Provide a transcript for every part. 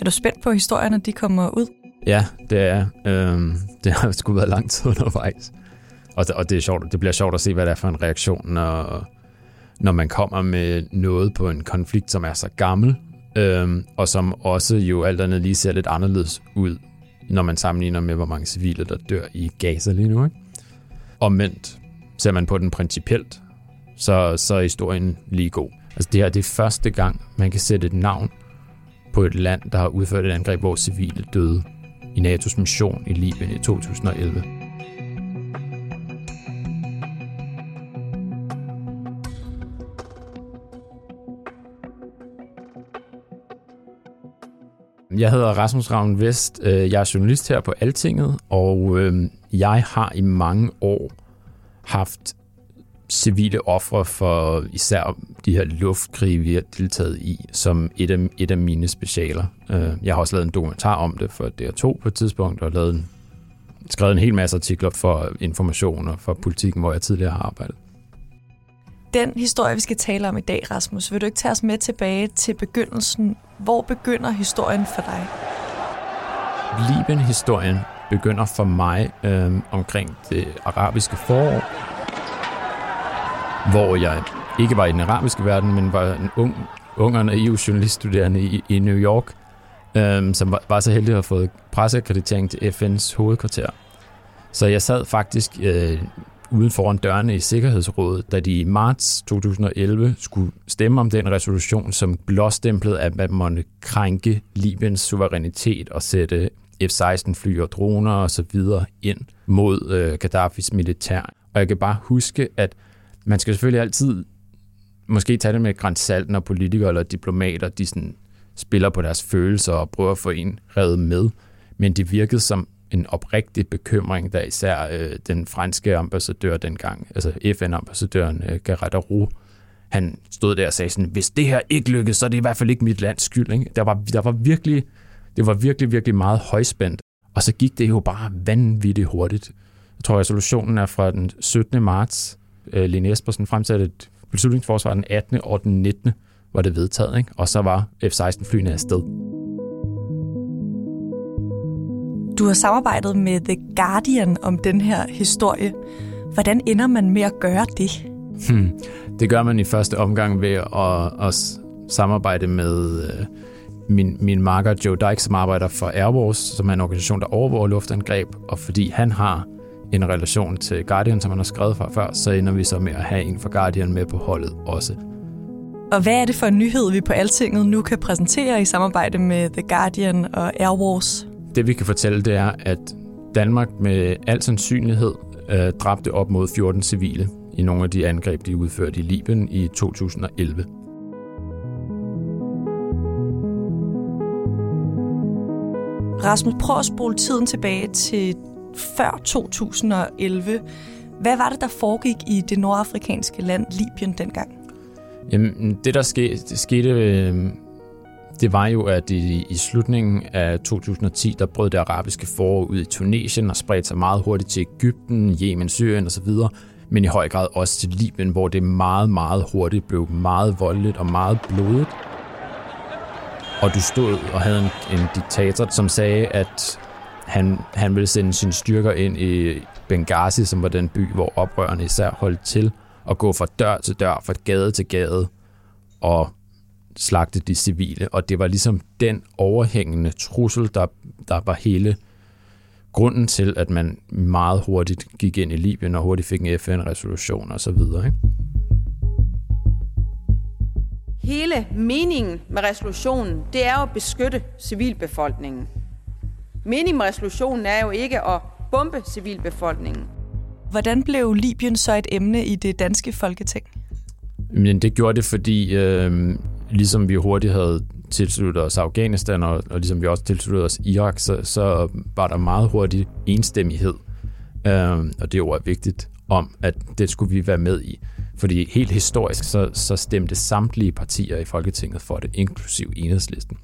Er du spændt på historierne, de kommer ud? Ja, det er. Øhm, det har sgu været lang tid undervejs. Og, og det, er sjovt, det bliver sjovt at se, hvad det er for en reaktion, når, når man kommer med noget på en konflikt, som er så gammel, øhm, og som også jo alt andet lige ser lidt anderledes ud, når man sammenligner med, hvor mange civile, der dør i Gaza lige nu. Ikke? Omvendt ser man på den principielt, så, så er historien lige god. Altså det her det er første gang, man kan sætte et navn på et land, der har udført et angreb, hvor civile døde i NATO's mission i Libyen i 2011. Jeg hedder Rasmus Ravn Vest. Øh, jeg er journalist her på Altinget, og øhm, jeg har i mange år haft civile ofre for især de her luftkrige, vi har deltaget i, som et af, et af mine specialer. Øh, Jeg har også lavet en dokumentar om det for DR2 på et tidspunkt, og lavet en, skrevet en hel masse artikler for information og for politikken, hvor jeg tidligere har arbejdet. Den historie, vi skal tale om i dag, Rasmus, vil du ikke tage os med tilbage til begyndelsen? Hvor begynder historien for dig? Libyen-historien begynder for mig øh, omkring det arabiske forår, hvor jeg ikke var i den arabiske verden, men var en ung, ung og e naiv journaliststuderende i, i New York, øhm, som var, var så heldig at have fået presseakkreditering til FN's hovedkvarter. Så jeg sad faktisk øh, uden foran dørene i Sikkerhedsrådet, da de i marts 2011 skulle stemme om den resolution, som blåstemplede, at man måtte krænke Libyens suverænitet og sætte F-16-fly og droner og så videre ind mod øh, Gaddafis militær. Og jeg kan bare huske, at man skal selvfølgelig altid måske tage det med et salt, når politikere eller diplomater de sådan spiller på deres følelser og prøver at få en revet med. Men det virkede som en oprigtig bekymring, da især øh, den franske ambassadør dengang, altså FN-ambassadøren øh, Gerard Roux, han stod der og sagde sådan, hvis det her ikke lykkes, så er det i hvert fald ikke mit lands skyld. Ikke? Der, var, der var virkelig, det var virkelig, virkelig meget højspændt. Og så gik det jo bare vanvittigt hurtigt. Jeg tror, resolutionen er fra den 17. marts. Øh, Lene Espersen fremsatte et beslutningsforsvar den 18. og den 19. var det vedtaget, ikke? og så var F-16-flyene afsted. Du har samarbejdet med The Guardian om den her historie. Hvordan ender man med at gøre det? Hmm. Det gør man i første omgang ved at, at samarbejde med øh, min, min marker Joe Dyke, som arbejder for Airwars, som er en organisation, der overvåger luftangreb, og fordi han har en relation til Guardian, som han har skrevet fra før, så ender vi så med at have en fra Guardian med på holdet også. Og hvad er det for en nyhed, vi på Altinget nu kan præsentere i samarbejde med The Guardian og Airwars? Det vi kan fortælle, det er, at Danmark med al sandsynlighed øh, dræbte op mod 14 civile i nogle af de angreb, de udførte i Libyen i 2011. Rasmus, prøv at spole tiden tilbage til før 2011. Hvad var det, der foregik i det nordafrikanske land Libyen dengang? Jamen, det der skete, det skete øh, det var jo, at i, i slutningen af 2010, der brød det arabiske forår ud i Tunesien og spredte sig meget hurtigt til Ægypten, Yemen, Syrien osv., men i høj grad også til Libyen, hvor det meget, meget hurtigt blev meget voldeligt og meget blodigt. Og du stod og havde en, en diktator, som sagde, at han, han ville sende sine styrker ind i Benghazi, som var den by, hvor oprørerne især holdt til, og gå fra dør til dør, fra gade til gade, og slagte de civile. Og det var ligesom den overhængende trussel, der, der var hele grunden til, at man meget hurtigt gik ind i Libyen og hurtigt fik en FN-resolution og så videre. Ikke? Hele meningen med resolutionen, det er jo at beskytte civilbefolkningen. Meningen med resolutionen er jo ikke at bombe civilbefolkningen. Hvordan blev Libyen så et emne i det danske folketing? Men det gjorde det, fordi øh, ligesom vi hurtigt havde tilsluttet os Afghanistan, og, og ligesom vi også tilsluttede os Irak, så, så var der meget hurtig enstemmighed, øh, og det ord er vigtigt, om at det skulle vi være med i. Fordi helt historisk, så, så stemte samtlige partier i Folketinget for det, inklusiv enhedslisten.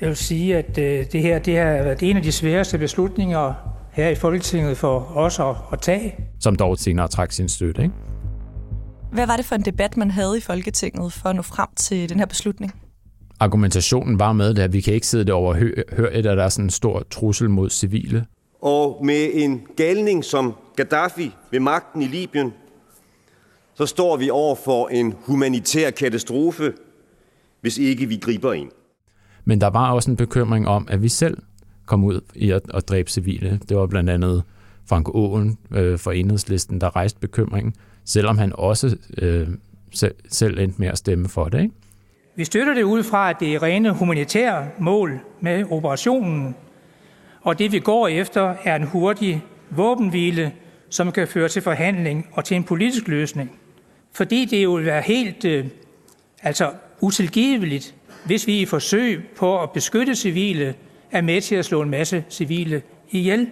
Jeg vil sige, at øh, det her det har været en af de sværeste beslutninger her i Folketinget for os at, at tage. Som dog senere trak sin støtte, ikke? Hvad var det for en debat, man havde i Folketinget for at nå frem til den her beslutning? Argumentationen var med at vi kan ikke sidde derovre og høre, at der er sådan en stor trussel mod civile. Og med en galning som Gaddafi ved magten i Libyen, så står vi over for en humanitær katastrofe, hvis ikke vi griber ind. Men der var også en bekymring om, at vi selv kom ud i at, at dræbe civile. Det var blandt andet Frank Åen øh, fra enhedslisten, der rejste bekymringen, selvom han også øh, selv, selv endte med at stemme for det. Ikke? Vi støtter det ud fra, at det er rene humanitære mål med operationen, og det vi går efter er en hurtig våbenhvile, som kan føre til forhandling og til en politisk løsning. Fordi det jo vil være helt øh, altså utilgiveligt, hvis vi i forsøg på at beskytte civile er med til at slå en masse civile ihjel.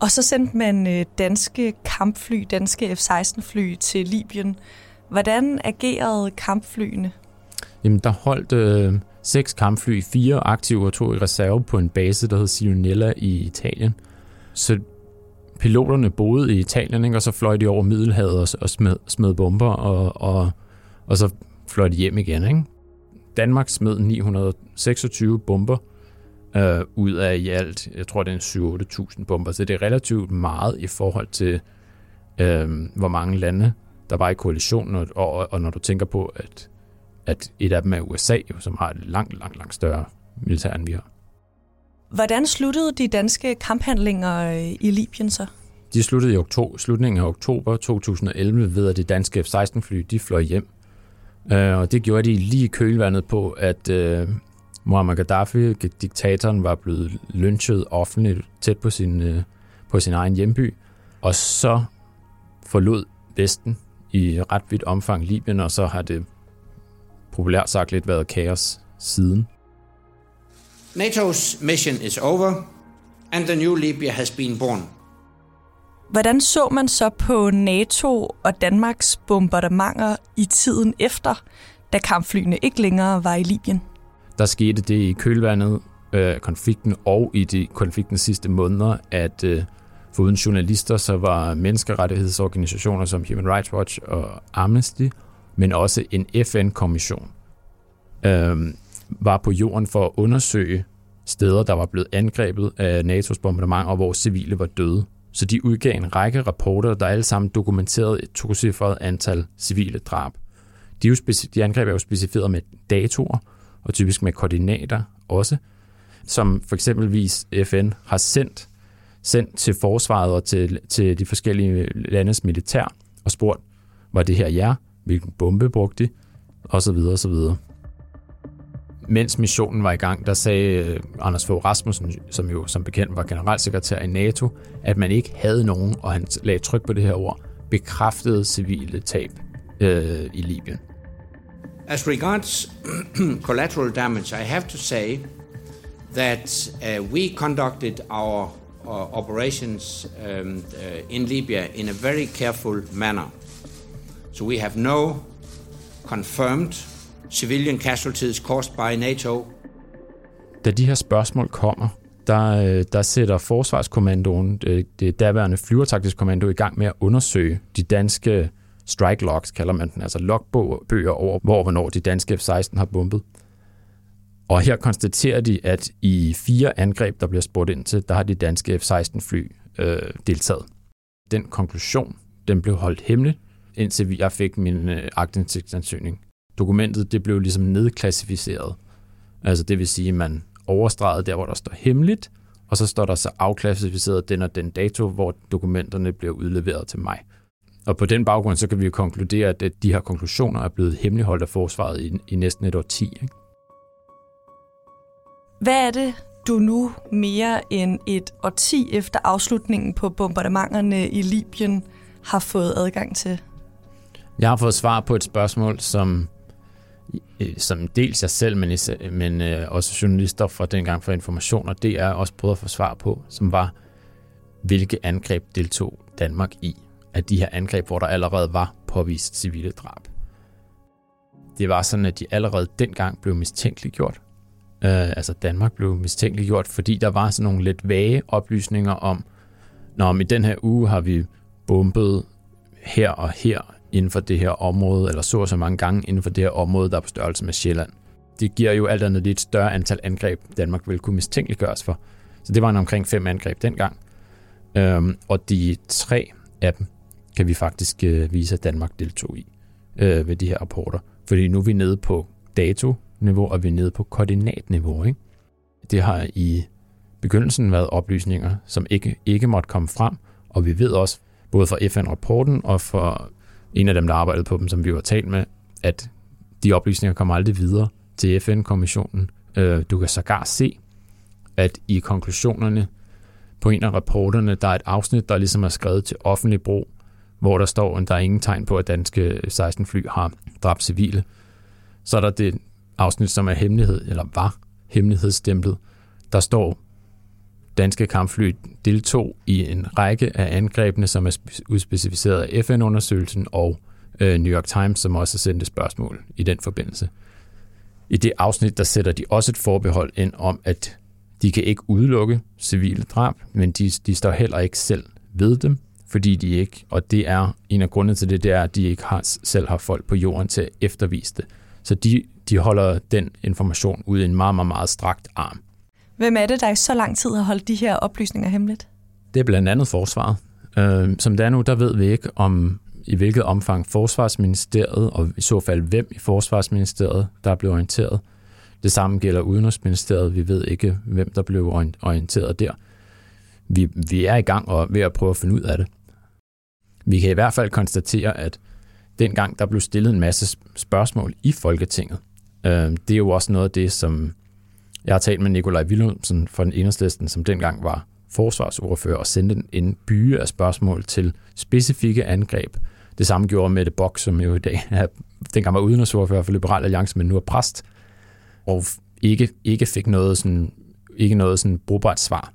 Og så sendte man øh, danske kampfly, danske F-16-fly til Libyen. Hvordan agerede kampflyene? Jamen, der holdt øh, seks kampfly, fire aktive og to i reserve på en base, der hed Sionella i Italien. Så piloterne boede i Italien, ikke? og så fløj de over Middelhavet og, og smed, smed bomber, og, og, og så fløj de hjem igen. Ikke? Danmark smed 926 bomber øh, ud af i alt, jeg tror det er 7-8.000 bomber, så det er relativt meget i forhold til, øh, hvor mange lande der var i koalitionen, og, og, og når du tænker på, at, at et af dem er USA, jo, som har et langt, langt, langt større militær, end vi har. Hvordan sluttede de danske kamphandlinger øh, i Libyen så? De sluttede i oktober, slutningen af oktober 2011 ved, at det danske F-16-fly de fløj hjem. Øh, og det gjorde de lige i kølvandet på, at øh, Muammar Gaddafi, diktatoren, var blevet lynchet offentligt tæt på sin, øh, på sin egen hjemby. Og så forlod Vesten i ret vidt omfang Libyen, og så har det populært sagt lidt været kaos siden. NATO's mission is over, and the new Libya has been born. Hvordan så man så på NATO og Danmarks bombardementer i tiden efter, da kampflyene ikke længere var i Libyen? Der skete det i kølvandet øh, konflikten og i de konfliktens sidste måneder, at øh, foruden journalister, så var menneskerettighedsorganisationer som Human Rights Watch og Amnesty, men også en FN-kommission, øh, var på jorden for at undersøge steder, der var blevet angrebet af NATO's bombardement, og hvor civile var døde. Så de udgav en række rapporter, der alle sammen dokumenterede et tocifret antal civile drab. De, jo de angreb er jo specificeret med datoer, og typisk med koordinater også, som for eksempelvis FN har sendt, sendt til forsvaret og til, til de forskellige landes militær og spurgt, var det her jer? Hvilken bombe brugte de? Og så videre, og så videre mens missionen var i gang, der sagde øh, Anders Fogh Rasmussen, som jo som bekendt var generalsekretær i NATO, at man ikke havde nogen, og han lagde tryk på det her ord, bekræftede civile tab øh, i Libyen. As regards collateral damage, I have to say that uh, we conducted our uh, operations um, uh, in Libya in a very careful manner. So we have no confirmed civilian casualties caused by NATO. Da de her spørgsmål kommer, der, øh, der sætter Forsvarskommandoen, det, det daværende flyvertaktisk kommando, i gang med at undersøge de danske strike logs, kalder man den, altså logbøger over, hvor hvornår de danske F-16 har bombet. Og her konstaterer de, at i fire angreb, der bliver spurgt ind til, der har de danske F-16-fly øh, deltaget. Den konklusion, den blev holdt hemmelig, indtil jeg fik min øh, agtindsigtsansøgning dokumentet det blev ligesom nedklassificeret. Altså det vil sige, at man overstregede der, hvor der står hemmeligt, og så står der så afklassificeret den og den dato, hvor dokumenterne bliver udleveret til mig. Og på den baggrund, så kan vi jo konkludere, at de her konklusioner er blevet hemmeligholdt af forsvaret i, i næsten et år 10. Ikke? Hvad er det, du nu mere end et årti efter afslutningen på bombardementerne i Libyen har fået adgang til? Jeg har fået svar på et spørgsmål, som, Øh, som dels jeg selv, men, men øh, også journalister fra dengang for information, og det er også prøvet at få svar på, som var, hvilke angreb deltog Danmark i af de her angreb, hvor der allerede var påvist civile drab. Det var sådan, at de allerede dengang blev mistænkeliggjort. Øh, altså Danmark blev mistænkeliggjort, fordi der var sådan nogle lidt vage oplysninger om, når om i den her uge har vi bombet her og her inden for det her område, eller så så mange gange inden for det her område, der er på størrelse med Sjælland. Det giver jo alt andet lidt større antal angreb, Danmark ville kunne mistænkeliggøres for. Så det var en omkring fem angreb dengang. Øhm, og de tre af dem kan vi faktisk øh, vise, at Danmark deltog i øh, ved de her rapporter. Fordi nu er vi nede på dato-niveau, og vi er nede på koordinatniveau. Ikke? Det har i begyndelsen været oplysninger, som ikke, ikke måtte komme frem, og vi ved også, både fra FN-rapporten og fra en af dem, der arbejdede på dem, som vi var talt med, at de oplysninger kommer aldrig videre til FN-kommissionen. Øh, du kan sågar se, at i konklusionerne på en af rapporterne, der er et afsnit, der ligesom er skrevet til offentlig brug, hvor der står, at der er ingen tegn på, at danske 16-fly har dræbt civile. Så er der det afsnit, som er hemmelighed, eller var hemmelighedsstemplet. Der står, danske kampfly deltog i en række af angrebene, som er udspecificeret af FN-undersøgelsen og øh, New York Times, som også sendte spørgsmål i den forbindelse. I det afsnit, der sætter de også et forbehold ind om, at de kan ikke udelukke civile drab, men de, de står heller ikke selv ved dem, fordi de ikke, og det er en af grundene til det, det er, at de ikke har, selv har folk på jorden til at eftervise det. Så de, de holder den information ud i en meget, meget, meget strakt arm. Hvem er det, der i så lang tid har holdt de her oplysninger hemmeligt? Det er blandt andet forsvaret. Øh, som det er nu, der ved vi ikke, om i hvilket omfang Forsvarsministeriet, og i så fald hvem i Forsvarsministeriet, der er blevet orienteret. Det samme gælder Udenrigsministeriet. Vi ved ikke, hvem der blev orienteret der. Vi, vi er i gang og ved at prøve at finde ud af det. Vi kan i hvert fald konstatere, at dengang der blev stillet en masse spørgsmål i Folketinget, øh, det er jo også noget af det, som jeg har talt med Nikolaj Willumsen fra den enhedslisten, som dengang var forsvarsordfører, og sendte en byge af spørgsmål til specifikke angreb. Det samme gjorde Mette Bock, som jo i dag er, dengang var udenrigsordfører for Liberal Alliance, men nu er præst, og ikke, ikke fik noget sådan, ikke noget sådan brugbart svar.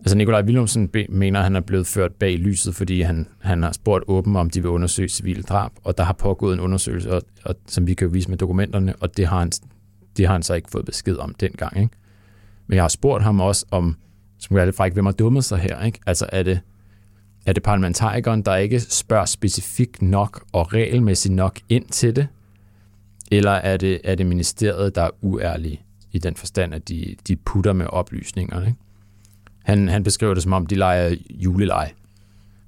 Altså Nikolaj Willumsen mener, at han er blevet ført bag lyset, fordi han, han har spurgt åben, om de vil undersøge civile drab, og der har pågået en undersøgelse, og, og, som vi kan vise med dokumenterne, og det har, han, det har han så ikke fået besked om dengang. Ikke? Men jeg har spurgt ham også om, som er lidt fræk, hvem har dummet sig her? Ikke? Altså er det, er det parlamentarikeren, der ikke spørger specifikt nok og regelmæssigt nok ind til det? Eller er det, er det ministeriet, der er uærlige i den forstand, at de, de putter med oplysninger? Ikke? Han, han beskriver det som om, de leger julelej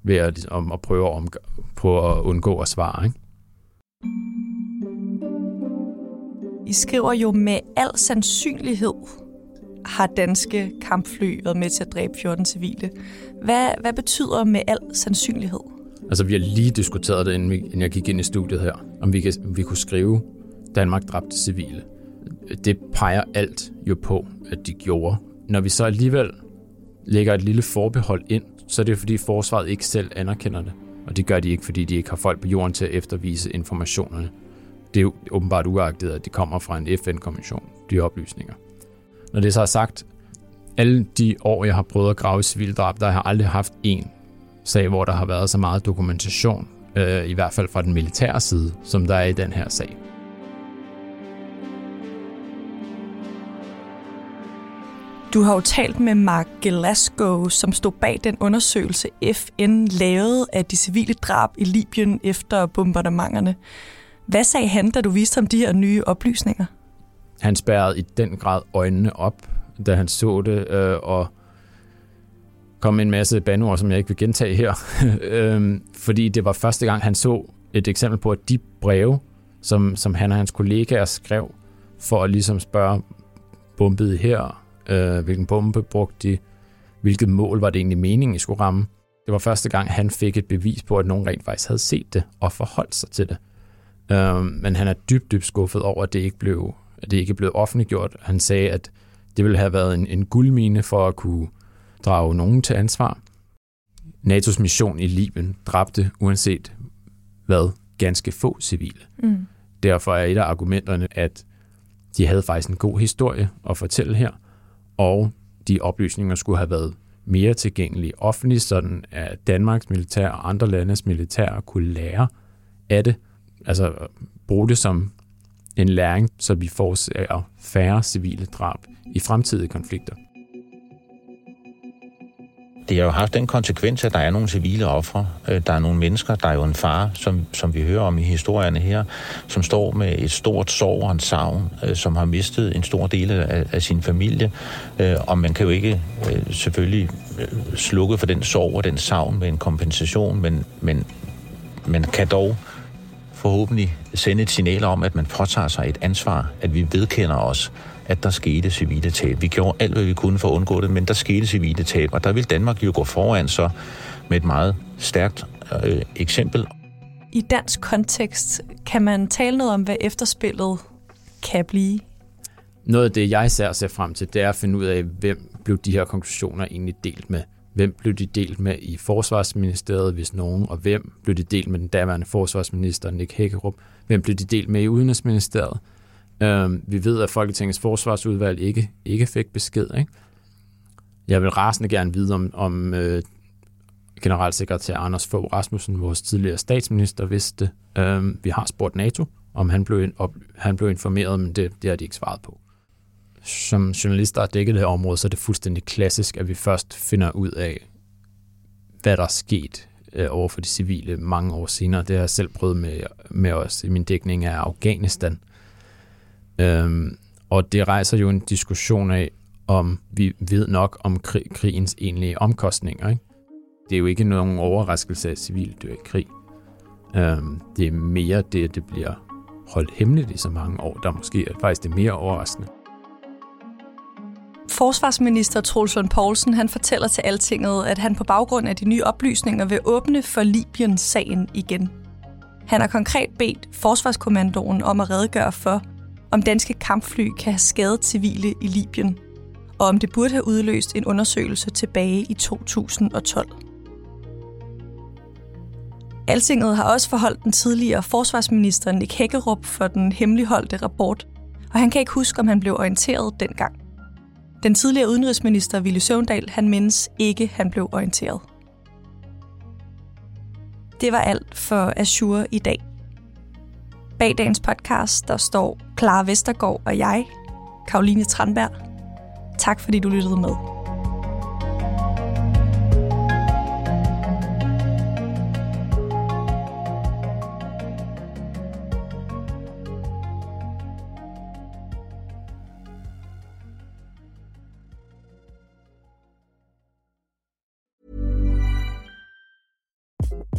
ved at, om, at prøve at, på at undgå at svare. Ikke? I skriver jo med al sandsynlighed, har danske kampfly været med til at dræbe 14 civile. Hvad, hvad betyder med al sandsynlighed? Altså, vi har lige diskuteret det, inden jeg gik ind i studiet her, om vi, kan, vi kunne skrive, Danmark dræbte civile. Det peger alt jo på, at de gjorde. Når vi så alligevel lægger et lille forbehold ind, så er det fordi forsvaret ikke selv anerkender det. Og det gør de ikke, fordi de ikke har folk på jorden til at eftervise informationerne. Det er jo åbenbart uagtet, at det kommer fra en FN-kommission, de oplysninger. Når det så er sagt, alle de år, jeg har prøvet at grave civildrab, der har jeg aldrig haft en sag, hvor der har været så meget dokumentation, øh, i hvert fald fra den militære side, som der er i den her sag. Du har jo talt med Mark Glasgow, som stod bag den undersøgelse, FN lavede af de civile drab i Libyen efter bombardementerne. Hvad sagde han, da du viste ham de her nye oplysninger? Han spærrede i den grad øjnene op, da han så det, øh, og kom med en masse banord, som jeg ikke vil gentage her. øh, fordi det var første gang, han så et eksempel på, at de breve, som, som han og hans kollegaer skrev, for at ligesom spørge, bombede her, øh, hvilken bombe brugte de, hvilket mål var det egentlig meningen, I skulle ramme. Det var første gang, han fik et bevis på, at nogen rent faktisk havde set det og forholdt sig til det. Øh, men han er dybt, dybt skuffet over, at det ikke blev, at det ikke blev offentliggjort. Han sagde, at det ville have været en, en guldmine for at kunne drage nogen til ansvar. NATO's mission i Libyen dræbte, uanset hvad, ganske få civile. Mm. Derfor er et af argumenterne, at de havde faktisk en god historie at fortælle her, og de oplysninger skulle have været mere tilgængelige offentligt, sådan at Danmarks militær og andre landes militær kunne lære af det, altså bruge det som en læring, så vi forårsager færre civile drab i fremtidige konflikter det har jo haft den konsekvens, at der er nogle civile ofre. Øh, der er nogle mennesker, der er jo en far, som, som vi hører om i historierne her, som står med et stort sorg og en savn, øh, som har mistet en stor del af, af sin familie. Øh, og man kan jo ikke selvfølgelig slukke for den sorg og den savn med en kompensation, men, men man kan dog forhåbentlig sende et signal om, at man påtager sig et ansvar, at vi vedkender os, at der skete civile tab. Vi gjorde alt, hvad vi kunne for at undgå det, men der skete civile tab, og der vil Danmark jo gå foran så med et meget stærkt øh, eksempel. I dansk kontekst kan man tale noget om, hvad efterspillet kan blive? Noget af det, jeg især ser frem til, det er at finde ud af, hvem blev de her konklusioner egentlig delt med. Hvem blev de delt med i Forsvarsministeriet, hvis nogen, og hvem blev de delt med den daværende forsvarsminister, Nick Hækkerup? Hvem blev de delt med i Udenrigsministeriet? Øhm, vi ved, at Folketingets forsvarsudvalg ikke, ikke fik besked. Ikke? Jeg vil rasende gerne vide, om, om øh, generalsekretær Anders Fogh Rasmussen, vores tidligere statsminister, vidste Øhm, Vi har spurgt NATO, om han blev, op, han blev informeret, men det, det har de ikke svaret på. Som journalister, der har dækket det her område, så er det fuldstændig klassisk, at vi først finder ud af, hvad der er sket øh, over for de civile mange år senere. Det har jeg selv prøvet med, med os i min dækning af Afghanistan. Øhm, og det rejser jo en diskussion af, om vi ved nok om krig, krigens egentlige omkostninger. Ikke? Det er jo ikke nogen overraskelse af civil dør i krig. Øhm, det er mere det, at det bliver holdt hemmeligt i så mange år, der måske er faktisk det mere overraskende. Forsvarsminister Troels Lund Poulsen han fortæller til Altinget, at han på baggrund af de nye oplysninger vil åbne for Libyen-sagen igen. Han har konkret bedt Forsvarskommandoen om at redegøre for, om danske kampfly kan have skadet civile i Libyen, og om det burde have udløst en undersøgelse tilbage i 2012. Altinget har også forholdt den tidligere forsvarsminister Nick Hækkerup for den hemmeligholdte rapport, og han kan ikke huske, om han blev orienteret dengang. Den tidligere udenrigsminister Ville Søvndal, han mindes ikke, han blev orienteret. Det var alt for Azure i dag. Bag dagens podcast, der står Clara Vestergaard og jeg, Karoline Tranberg. Tak fordi du lyttede med.